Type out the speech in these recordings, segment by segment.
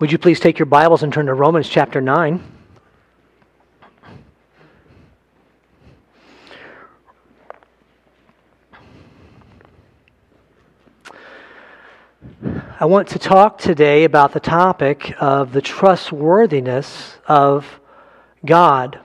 Would you please take your Bibles and turn to Romans chapter 9? I want to talk today about the topic of the trustworthiness of God.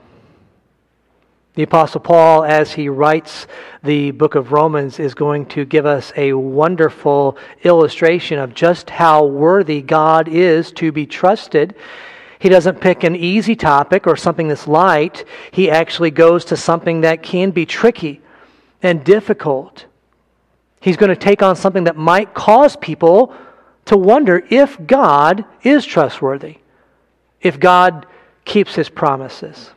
The Apostle Paul, as he writes the book of Romans, is going to give us a wonderful illustration of just how worthy God is to be trusted. He doesn't pick an easy topic or something that's light. He actually goes to something that can be tricky and difficult. He's going to take on something that might cause people to wonder if God is trustworthy, if God keeps his promises.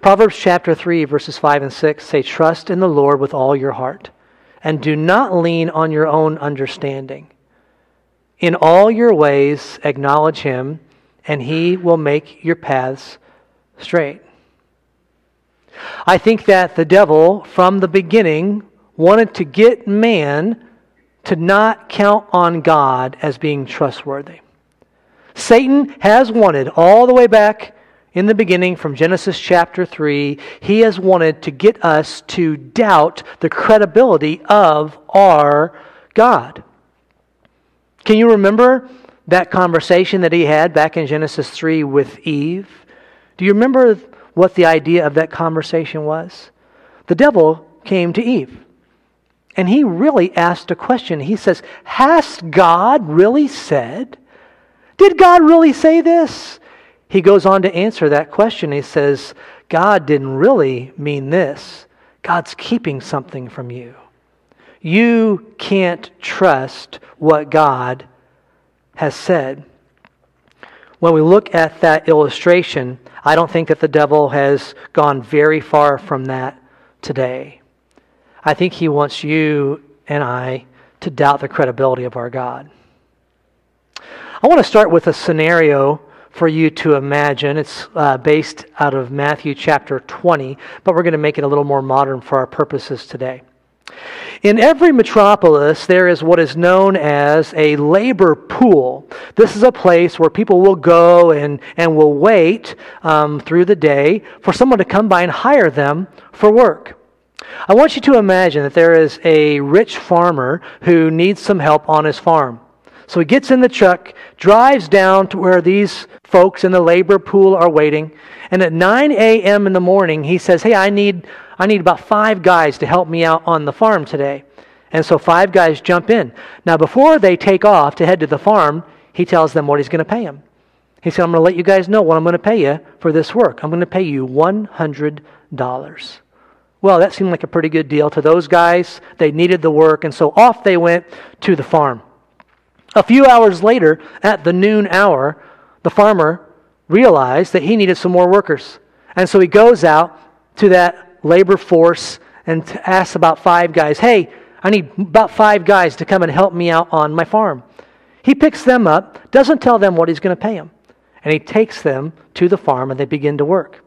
Proverbs chapter 3, verses 5 and 6 say, Trust in the Lord with all your heart, and do not lean on your own understanding. In all your ways, acknowledge him, and he will make your paths straight. I think that the devil, from the beginning, wanted to get man to not count on God as being trustworthy. Satan has wanted all the way back in the beginning, from Genesis chapter 3, he has wanted to get us to doubt the credibility of our God. Can you remember that conversation that he had back in Genesis 3 with Eve? Do you remember what the idea of that conversation was? The devil came to Eve. And he really asked a question. He says, Has God really said? Did God really say this? He goes on to answer that question. He says, God didn't really mean this. God's keeping something from you. You can't trust what God has said. When we look at that illustration, I don't think that the devil has gone very far from that today. I think he wants you and I to doubt the credibility of our God. I want to start with a scenario for you to imagine. It's uh, based out of Matthew chapter 20, but we're going to make it a little more modern for our purposes today. In every metropolis, there is what is known as a labor pool. This is a place where people will go and, and will wait um, through the day for someone to come by and hire them for work. I want you to imagine that there is a rich farmer who needs some help on his farm. So he gets in the truck, drives down to where these folks in the labor pool are waiting, and at 9 a.m. in the morning, he says, Hey, I need, I need about five guys to help me out on the farm today. And so five guys jump in. Now, before they take off to head to the farm, he tells them what he's going to pay them. He said, I'm going to let you guys know what I'm going to pay you for this work. I'm going to pay you $100. Well, that seemed like a pretty good deal to those guys. They needed the work, and so off they went to the farm. A few hours later, at the noon hour, the farmer realized that he needed some more workers. And so he goes out to that labor force and asks about five guys, hey, I need about five guys to come and help me out on my farm. He picks them up, doesn't tell them what he's going to pay them, and he takes them to the farm and they begin to work.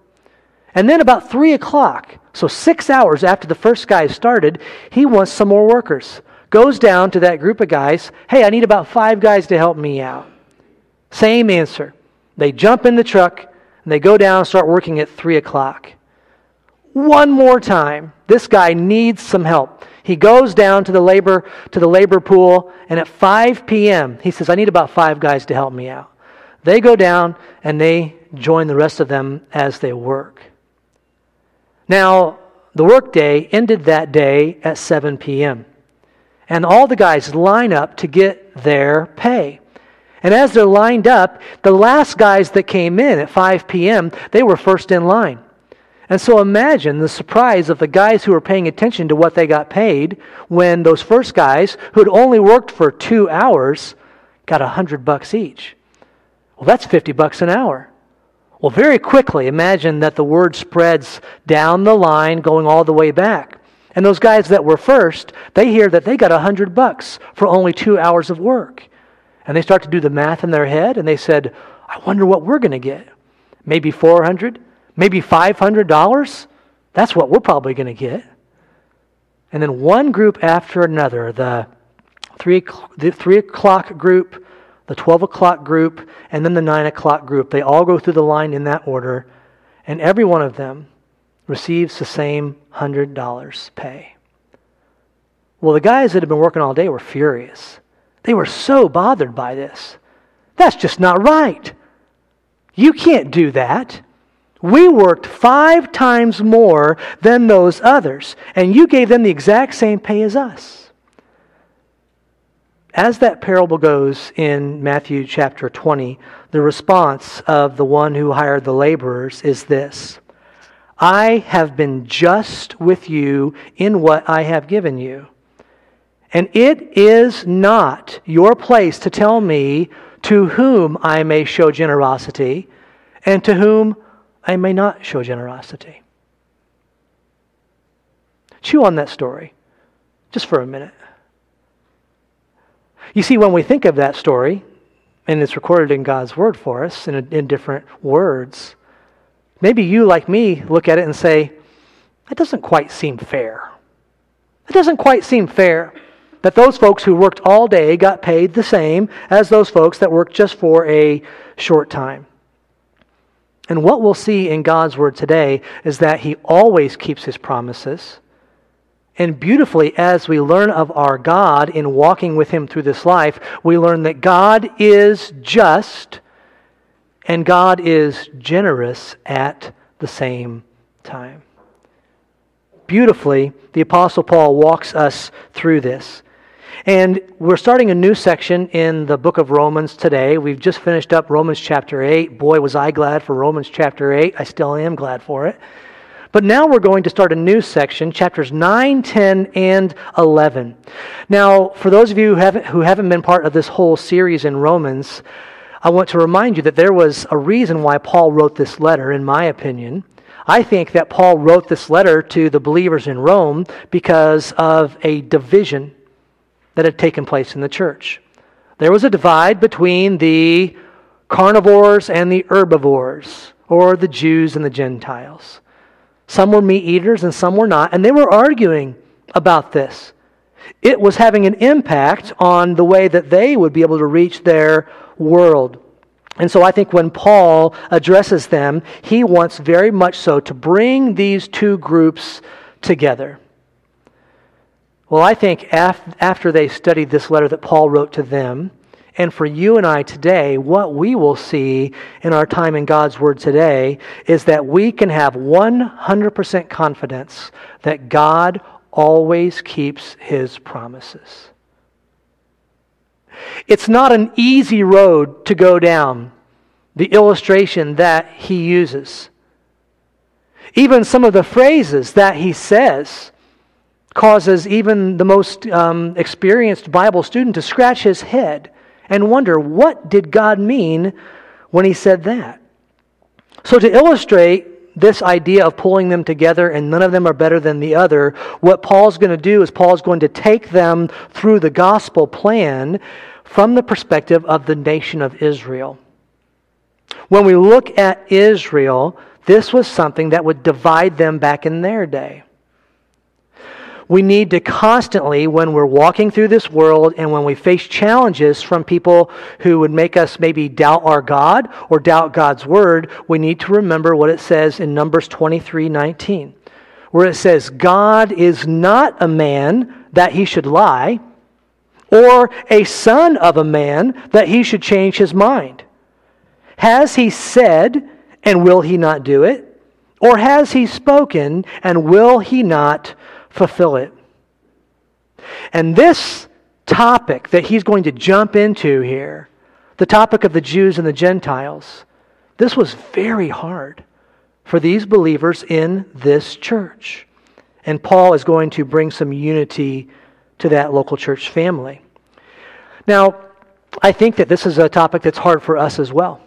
And then about three o'clock, so six hours after the first guy started, he wants some more workers goes down to that group of guys. Hey, I need about five guys to help me out. Same answer. They jump in the truck and they go down and start working at 3 o'clock. One more time. This guy needs some help. He goes down to the labor to the labor pool and at 5 p.m. he says, I need about five guys to help me out. They go down and they join the rest of them as they work. Now, the workday ended that day at 7 p.m and all the guys line up to get their pay. And as they're lined up, the last guys that came in at 5 p.m., they were first in line. And so imagine the surprise of the guys who were paying attention to what they got paid when those first guys who had only worked for 2 hours got a 100 bucks each. Well, that's 50 bucks an hour. Well, very quickly, imagine that the word spreads down the line going all the way back. And those guys that were first, they hear that they got a hundred bucks for only two hours of work. And they start to do the math in their head and they said, I wonder what we're going to get. Maybe 400, maybe $500. That's what we're probably going to get. And then one group after another, the three, the three o'clock group, the 12 o'clock group, and then the 9 o'clock group. They all go through the line in that order, and every one of them receives the same $100 pay. Well, the guys that had been working all day were furious. They were so bothered by this. That's just not right. You can't do that. We worked five times more than those others, and you gave them the exact same pay as us. As that parable goes in Matthew chapter 20, the response of the one who hired the laborers is this I have been just with you in what I have given you. And it is not your place to tell me to whom I may show generosity and to whom I may not show generosity. Chew on that story just for a minute. You see, when we think of that story, and it's recorded in God's Word for us in, in different words, maybe you, like me, look at it and say, that doesn't quite seem fair. It doesn't quite seem fair that those folks who worked all day got paid the same as those folks that worked just for a short time. And what we'll see in God's Word today is that He always keeps His promises. And beautifully, as we learn of our God in walking with Him through this life, we learn that God is just and God is generous at the same time. Beautifully, the Apostle Paul walks us through this. And we're starting a new section in the book of Romans today. We've just finished up Romans chapter 8. Boy, was I glad for Romans chapter 8. I still am glad for it. But now we're going to start a new section, chapters 9, 10, and 11. Now, for those of you who haven't, who haven't been part of this whole series in Romans, I want to remind you that there was a reason why Paul wrote this letter, in my opinion. I think that Paul wrote this letter to the believers in Rome because of a division that had taken place in the church. There was a divide between the carnivores and the herbivores, or the Jews and the Gentiles. Some were meat eaters and some were not, and they were arguing about this. It was having an impact on the way that they would be able to reach their world. And so I think when Paul addresses them, he wants very much so to bring these two groups together. Well, I think af- after they studied this letter that Paul wrote to them, and for you and I today, what we will see in our time in God's Word today is that we can have 100% confidence that God always keeps His promises. It's not an easy road to go down, the illustration that He uses. Even some of the phrases that He says causes even the most um, experienced Bible student to scratch his head and wonder what did God mean when he said that? So, to illustrate this idea of pulling them together and none of them are better than the other, what Paul's going to do is Paul's going to take them through the gospel plan from the perspective of the nation of Israel. When we look at Israel, this was something that would divide them back in their day. We need to constantly, when we're walking through this world and when we face challenges from people who would make us maybe doubt our God or doubt God's word, we need to remember what it says in Numbers 23 19, where it says, God is not a man that he should lie, or a son of a man that he should change his mind. Has he said, and will he not do it? Or has he spoken, and will he not fulfill it. And this topic that he's going to jump into here, the topic of the Jews and the Gentiles, this was very hard for these believers in this church. And Paul is going to bring some unity to that local church family. Now, I think that this is a topic that's hard for us as well.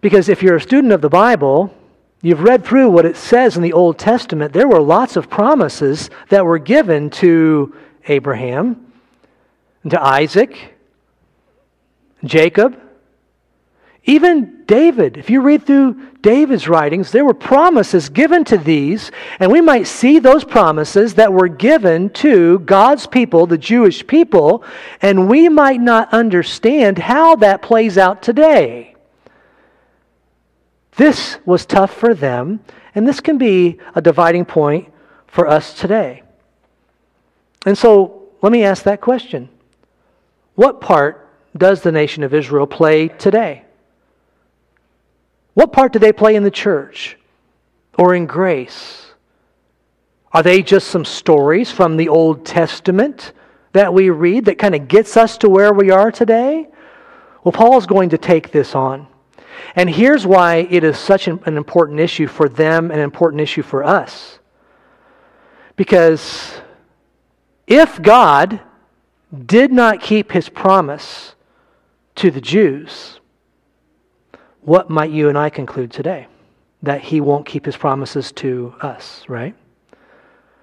Because if you're a student of the Bible, You've read through what it says in the Old Testament. There were lots of promises that were given to Abraham, to Isaac, Jacob, even David. If you read through David's writings, there were promises given to these, and we might see those promises that were given to God's people, the Jewish people, and we might not understand how that plays out today. This was tough for them, and this can be a dividing point for us today. And so, let me ask that question What part does the nation of Israel play today? What part do they play in the church or in grace? Are they just some stories from the Old Testament that we read that kind of gets us to where we are today? Well, Paul is going to take this on. And here's why it is such an, important issue for them, an important issue for us. Because if God did not keep his promise to the Jews, what might you and I conclude today? That he won't keep his promises to us, right?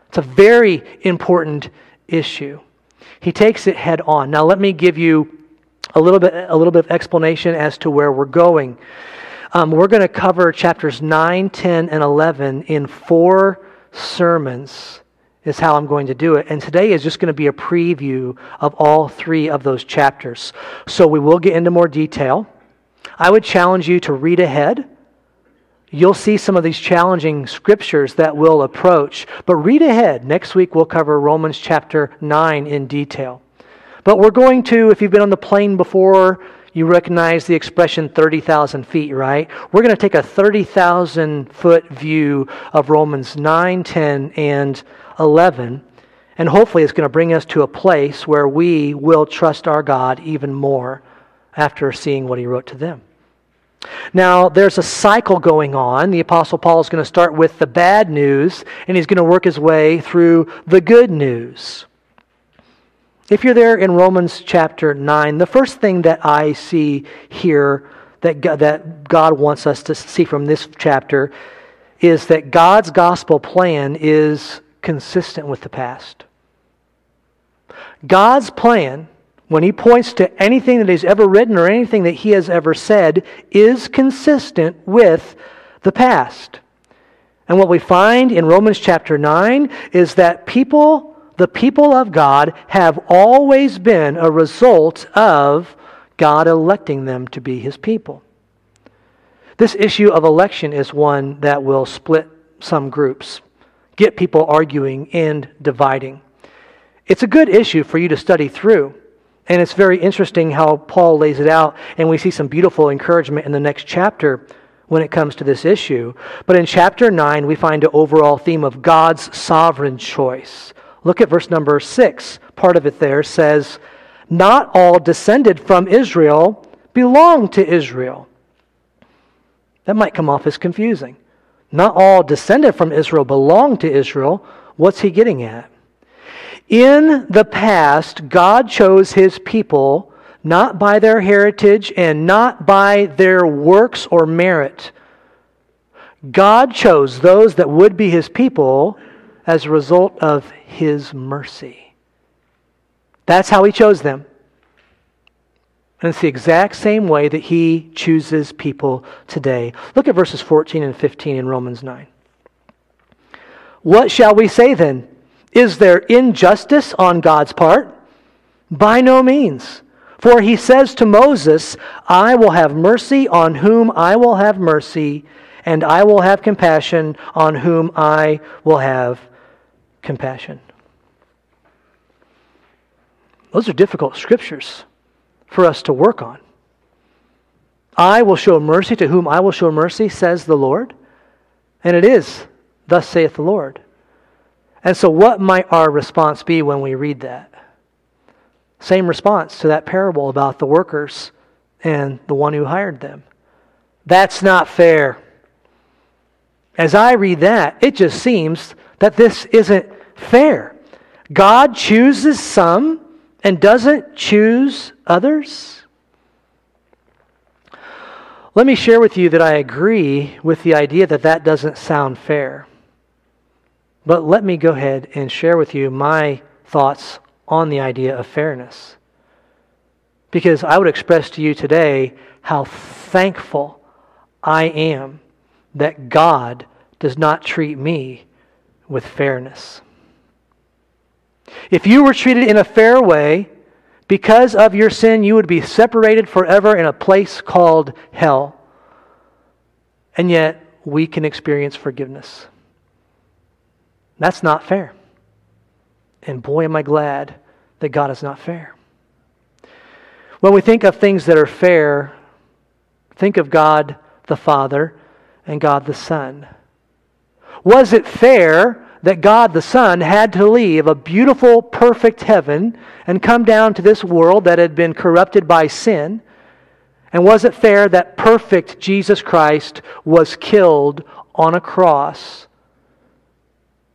It's a very important issue. He takes it head on. Now let me give you a little bit a little bit of explanation as to where we're going. Um, we're going to cover chapters 9, 10, and 11 in four sermons, is how I'm going to do it. And today is just going to be a preview of all three of those chapters. So we will get into more detail. I would challenge you to read ahead. You'll see some of these challenging scriptures that we'll approach. But read ahead. Next week we'll cover Romans chapter 9 in detail. But we're going to, if you've been on the plane before, you recognize the expression 30,000 feet, right? We're going to take a 30,000 foot view of Romans 9, 10, and 11. And hopefully it's going to bring us to a place where we will trust our God even more after seeing what he wrote to them. Now, there's a cycle going on. The Apostle Paul is going to start with the bad news, and he's going to work his way through the good news. If you're there in Romans chapter 9, the first thing that I see here that God, that God wants us to see from this chapter is that God's gospel plan is consistent with the past. God's plan when he points to anything that he's ever written or anything that he has ever said, is consistent with the past. And what we find in Romans chapter 9 is that people, the people of God, have always been a result of God electing them to be his people. This issue of election is one that will split some groups, get people arguing and dividing. It's a good issue for you to study through. And it's very interesting how Paul lays it out, and we see some beautiful encouragement in the next chapter when it comes to this issue. But in chapter 9, we find an overall theme of God's sovereign choice. Look at verse number 6. Part of it there says, Not all descended from Israel belong to Israel. That might come off as confusing. Not all descended from Israel belong to Israel. What's he getting at? In the past, God chose his people not by their heritage and not by their works or merit. God chose those that would be his people as a result of his mercy. That's how he chose them. And it's the exact same way that he chooses people today. Look at verses 14 and 15 in Romans 9. What shall we say then? Is there injustice on God's part? By no means. For he says to Moses, I will have mercy on whom I will have mercy, and I will have compassion on whom I will have compassion. Those are difficult scriptures for us to work on. I will show mercy to whom I will show mercy, says the Lord. And it is, thus saith the Lord. And so, what might our response be when we read that? Same response to that parable about the workers and the one who hired them. That's not fair. As I read that, it just seems that this isn't fair. God chooses some and doesn't choose others. Let me share with you that I agree with the idea that that doesn't sound fair. But let me go ahead and share with you my thoughts on the idea of fairness. Because I would express to you today how thankful I am that God does not treat me with fairness. If you were treated in a fair way, because of your sin, you would be separated forever in a place called hell. And yet, we can experience forgiveness. That's not fair. And boy, am I glad that God is not fair. When we think of things that are fair, think of God the Father and God the Son. Was it fair that God the Son had to leave a beautiful, perfect heaven and come down to this world that had been corrupted by sin? And was it fair that perfect Jesus Christ was killed on a cross,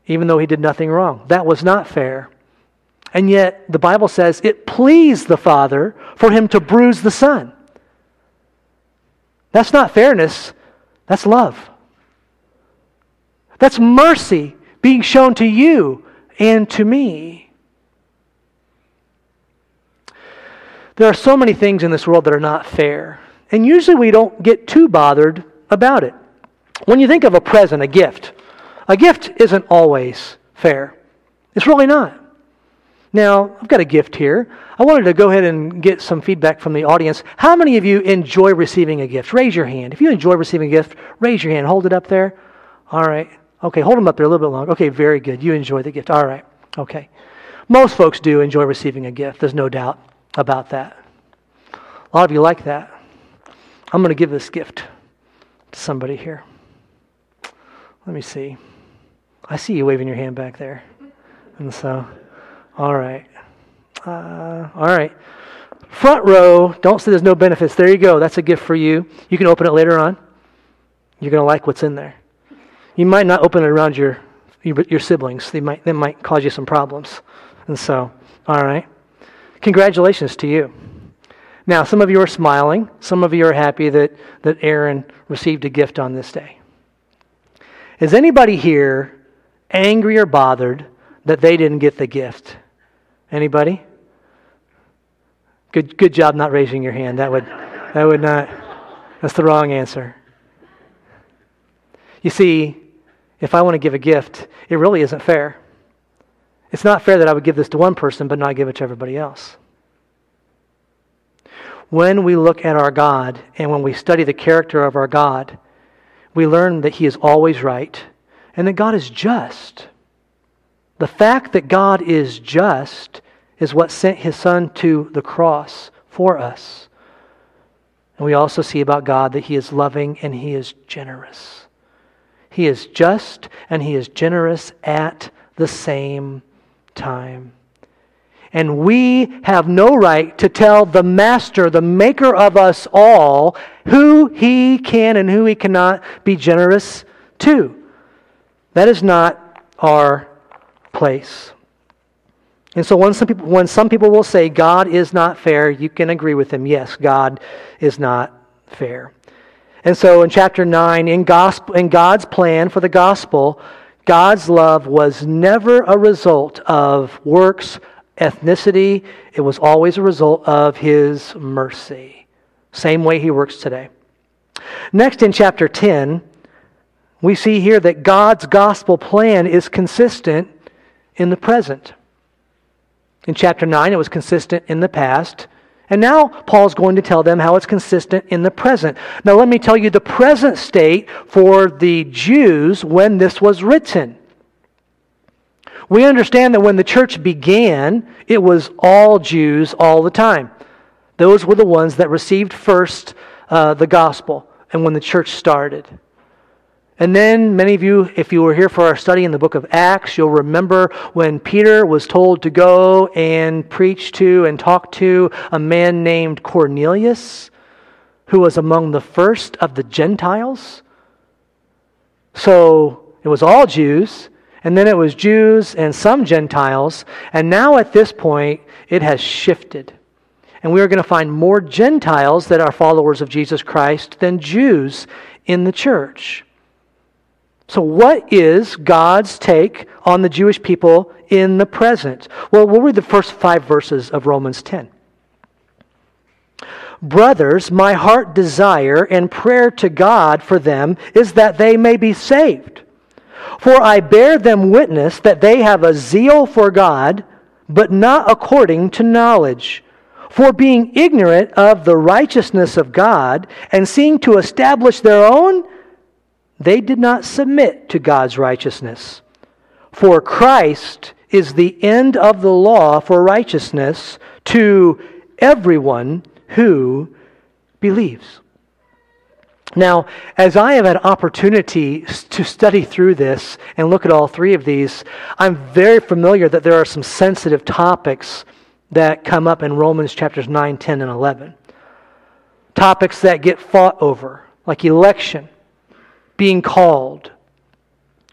even though he did nothing wrong? That was not fair. And yet, the Bible says it pleased the Father for him to bruise the Son. That's not fairness, that's love. That's mercy being shown to you and to me. There are so many things in this world that are not fair, and usually we don't get too bothered about it. When you think of a present, a gift, a gift isn't always fair. It's really not. Now, I've got a gift here. I wanted to go ahead and get some feedback from the audience. How many of you enjoy receiving a gift? Raise your hand. If you enjoy receiving a gift, raise your hand. Hold it up there. All right. Okay, hold them up there a little bit longer. Okay, very good. You enjoy the gift. All right. Okay. Most folks do enjoy receiving a gift. There's no doubt about that. A lot of you like that. I'm going to give this gift to somebody here. Let me see. I see you waving your hand back there. And so, all right. Uh, all right. Front row, don't say there's no benefits. There you go. That's a gift for you. You can open it later on. You're going to like what's in there. You might not open it around your, your, your siblings. They might, that might cause you some problems. And so, all right. Congratulations to you. Now, some of you are smiling. Some of you are happy that, that Aaron received a gift on this day. Is anybody here angry or bothered that they didn't get the gift? Anybody? Good, good job not raising your hand. That would, that would not, that's the wrong answer. You see, if I want to give a gift, it really isn't fair. It's not fair that I would give this to one person but not give it to everybody else. When we look at our God and when we study the character of our God, we learn that He is always right and that God is just. The fact that God is just is what sent His Son to the cross for us. And we also see about God that He is loving and He is generous. He is just and he is generous at the same time. And we have no right to tell the Master, the Maker of us all, who he can and who he cannot be generous to. That is not our place. And so when some people, when some people will say God is not fair, you can agree with them. Yes, God is not fair. And so in chapter 9, in, gospel, in God's plan for the gospel, God's love was never a result of works, ethnicity. It was always a result of his mercy. Same way he works today. Next, in chapter 10, we see here that God's gospel plan is consistent in the present. In chapter 9, it was consistent in the past. And now Paul's going to tell them how it's consistent in the present. Now, let me tell you the present state for the Jews when this was written. We understand that when the church began, it was all Jews all the time. Those were the ones that received first uh, the gospel and when the church started. And then, many of you, if you were here for our study in the book of Acts, you'll remember when Peter was told to go and preach to and talk to a man named Cornelius, who was among the first of the Gentiles. So it was all Jews, and then it was Jews and some Gentiles, and now at this point, it has shifted. And we are going to find more Gentiles that are followers of Jesus Christ than Jews in the church. So, what is God's take on the Jewish people in the present? Well, we'll read the first five verses of Romans 10. Brothers, my heart desire and prayer to God for them is that they may be saved. For I bear them witness that they have a zeal for God, but not according to knowledge. For being ignorant of the righteousness of God and seeking to establish their own, they did not submit to God's righteousness. For Christ is the end of the law for righteousness to everyone who believes. Now, as I have had opportunity to study through this and look at all three of these, I'm very familiar that there are some sensitive topics that come up in Romans chapters 9, 10, and 11. Topics that get fought over, like election, being called.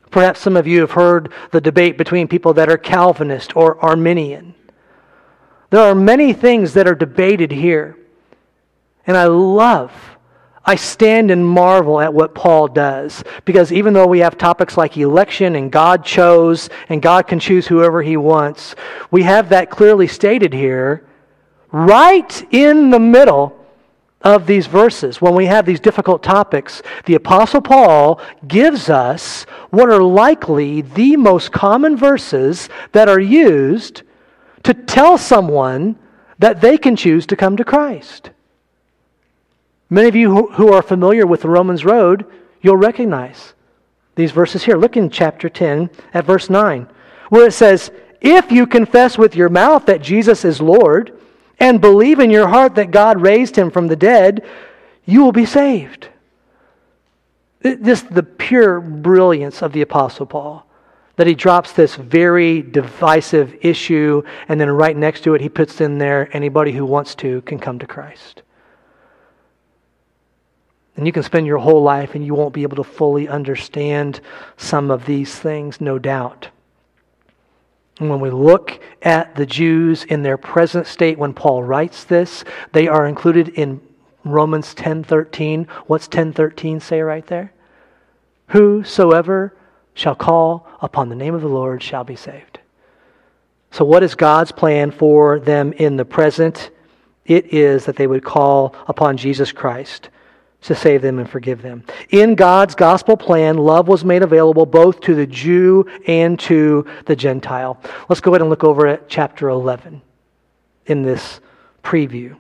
Perhaps some of you have heard the debate between people that are Calvinist or Arminian. There are many things that are debated here. And I love, I stand and marvel at what Paul does. Because even though we have topics like election and God chose and God can choose whoever he wants, we have that clearly stated here, right in the middle of these verses, when we have these difficult topics, the Apostle Paul gives us what are likely the most common verses that are used to tell someone that they can choose to come to Christ. Many of you who are familiar with the Romans Road, you'll recognize these verses here. Look in chapter 10 at verse 9, where it says, If you confess with your mouth that Jesus is Lord and believe in your heart that God raised him from the dead, you will be saved. This the pure brilliance of the Apostle Paul. That he drops this very divisive issue, and then right next to it, he puts in there anybody who wants to can come to Christ. And you can spend your whole life and you won't be able to fully understand some of these things, no doubt. And when we look at the Jews in their present state when Paul writes this, they are included in Romans 10:13. What's 10:13 say right there? Whosoever shall call upon the name of the Lord shall be saved. So what is God's plan for them in the present? It is that they would call upon Jesus Christ to save them and forgive them. In God's gospel plan, love was made available both to the Jew and to the Gentile. Let's go ahead and look over at chapter 11 in this preview.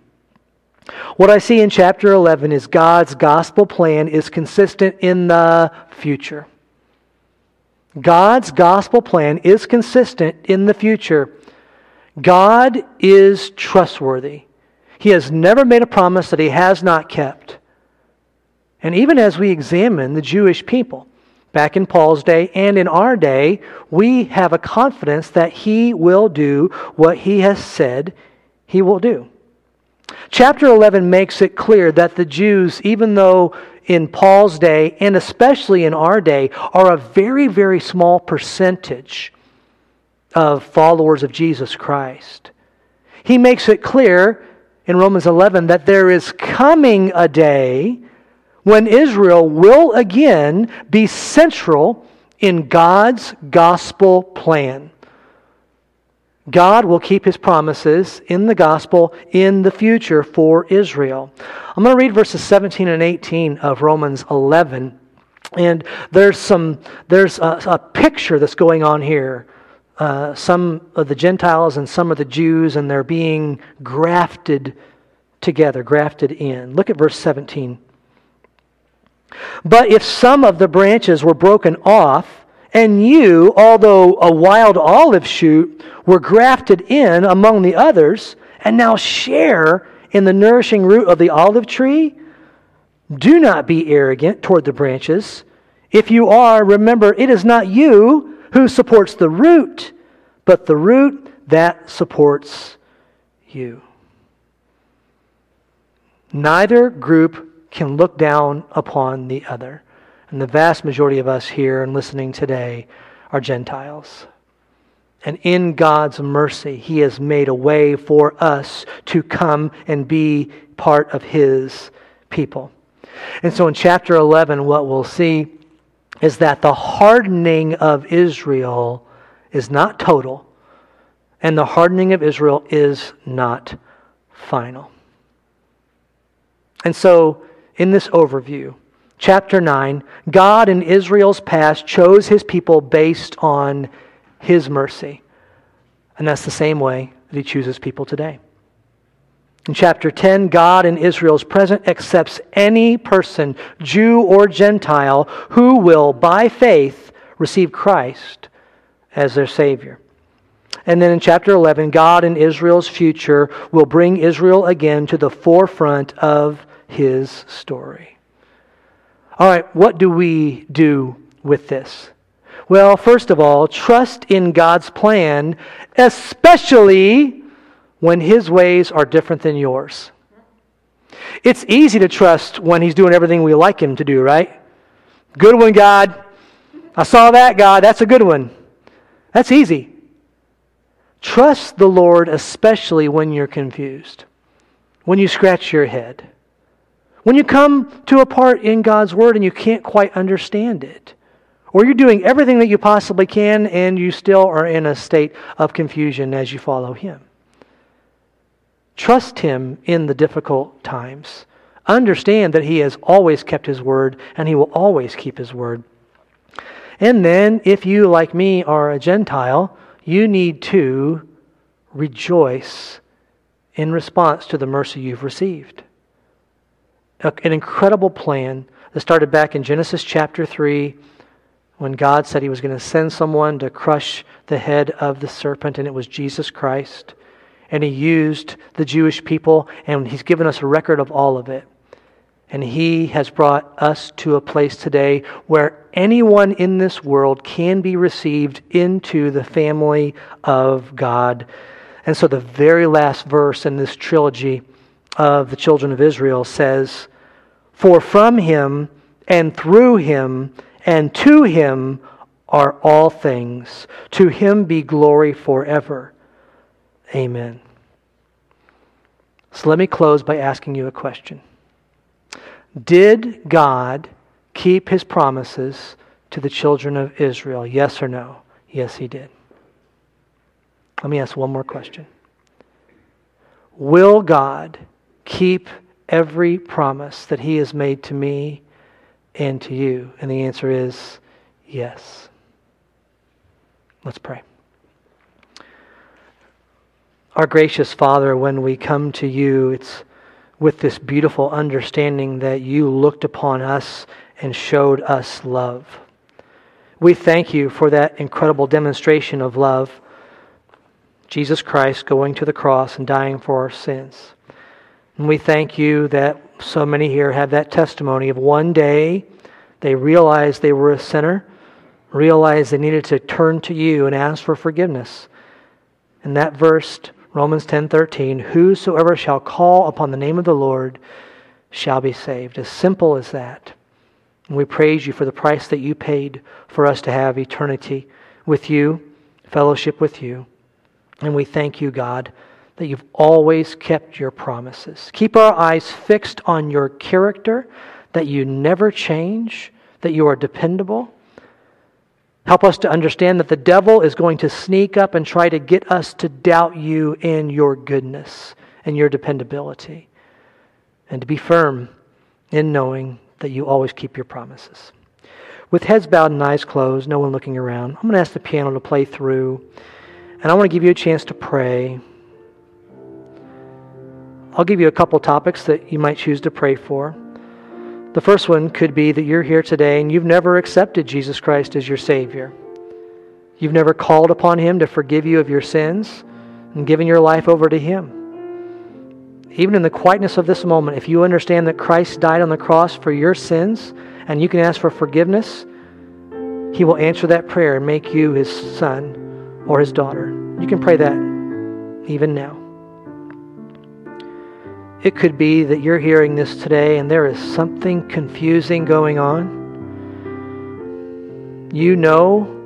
What I see in chapter 11 is God's gospel plan is consistent in the future. God's gospel plan is consistent in the future. God is trustworthy. He has never made a promise that he has not kept. And even as we examine the Jewish people, back in Paul's day and in our day, we have a confidence that he will do what he has said he will do. Chapter 11 makes it clear that the Jews, even though in Paul's day and especially in our day, are a very, very small percentage of followers of Jesus Christ. He makes it clear in Romans 11 that there is coming a day when Israel will again be central in God's gospel plan. God will keep his promises in the gospel in the future for Israel. I'm going to read verses 17 and 18 of Romans 11. And there's some there's a, a picture that's going on here. Uh, some of the Gentiles and some of the Jews, and they're being grafted together, grafted in. Look at verse 17. But if some of the branches were broken off, and you, although a wild olive shoot, were grafted in among the others, and now share in the nourishing root of the olive tree, do not be arrogant toward the branches. If you are, remember, it is not you who supports the root, but the root that supports you. Neither group can look down upon the other. And the vast majority of us here and listening today are Gentiles. And in God's mercy, He has made a way for us to come and be part of His people. And so in chapter 11, what we'll see is that the hardening of Israel is not total, and the hardening of Israel is not final. And so, in this overview, chapter 9, God in Israel's past chose his people based on his mercy. And that's the same way that he chooses people today. In chapter 10, God in Israel's present accepts any person, Jew or Gentile, who will, by faith, receive Christ as their Savior. And then in chapter 11, God in Israel's future will bring Israel again to the forefront of his story. All right, what do we do with this? Well, first of all, trust in God's plan, especially when his ways are different than yours. It's easy to trust when he's doing everything we like him to do, right? Good one, God. I saw that, God. That's a good one. That's easy. Trust the Lord, especially when you're confused, when you scratch your head, when you come to a part in God's Word and you can't quite understand it, or you're doing everything that you possibly can and you still are in a state of confusion as you follow Him. Trust Him in the difficult times. Understand that He has always kept His word and He will always keep His word. And then, if you, like me, are a Gentile, you need to rejoice in response to the mercy you've received. An incredible plan that started back in Genesis chapter 3 when God said He was going to send someone to crush the head of the serpent, and it was Jesus Christ and he used the Jewish people, and he's given us a record of all of it. And he has brought us to a place today where anyone in this world can be received into the family of God. And so the very last verse in this trilogy of the children of Israel says, For from him and through him and to him are all things. To him be glory forever. Amen. So let me close by asking you a question Did God keep his promises to the children of Israel? Yes or no? Yes, he did. Let me ask one more question Will God keep every promise that he has made to me and to you? And the answer is yes. Let's pray. Our gracious Father, when we come to you, it's with this beautiful understanding that you looked upon us and showed us love. We thank you for that incredible demonstration of love. Jesus Christ going to the cross and dying for our sins. And we thank you that so many here have that testimony of one day they realized they were a sinner, realized they needed to turn to you and ask for forgiveness. And that verse Romans 10:13, whosoever shall call upon the name of the Lord shall be saved. As simple as that. And we praise you for the price that you paid for us to have eternity with you, fellowship with you. And we thank you, God, that you've always kept your promises. Keep our eyes fixed on your character, that you never change, that you are dependable Help us to understand that the devil is going to sneak up and try to get us to doubt you in your goodness and your dependability. And to be firm in knowing that you always keep your promises. With heads bowed and eyes closed, no one looking around, I'm going to ask the piano to play through. And I want to give you a chance to pray. I'll give you a couple topics that you might choose to pray for. The first one could be that you're here today and you've never accepted Jesus Christ as your Savior. You've never called upon Him to forgive you of your sins and given your life over to Him. Even in the quietness of this moment, if you understand that Christ died on the cross for your sins and you can ask for forgiveness, He will answer that prayer and make you His son or His daughter. You can pray that even now. It could be that you're hearing this today and there is something confusing going on. You know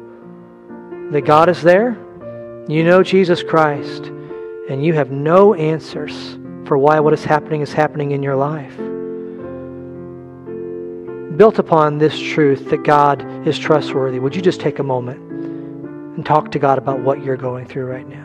that God is there. You know Jesus Christ. And you have no answers for why what is happening is happening in your life. Built upon this truth that God is trustworthy, would you just take a moment and talk to God about what you're going through right now?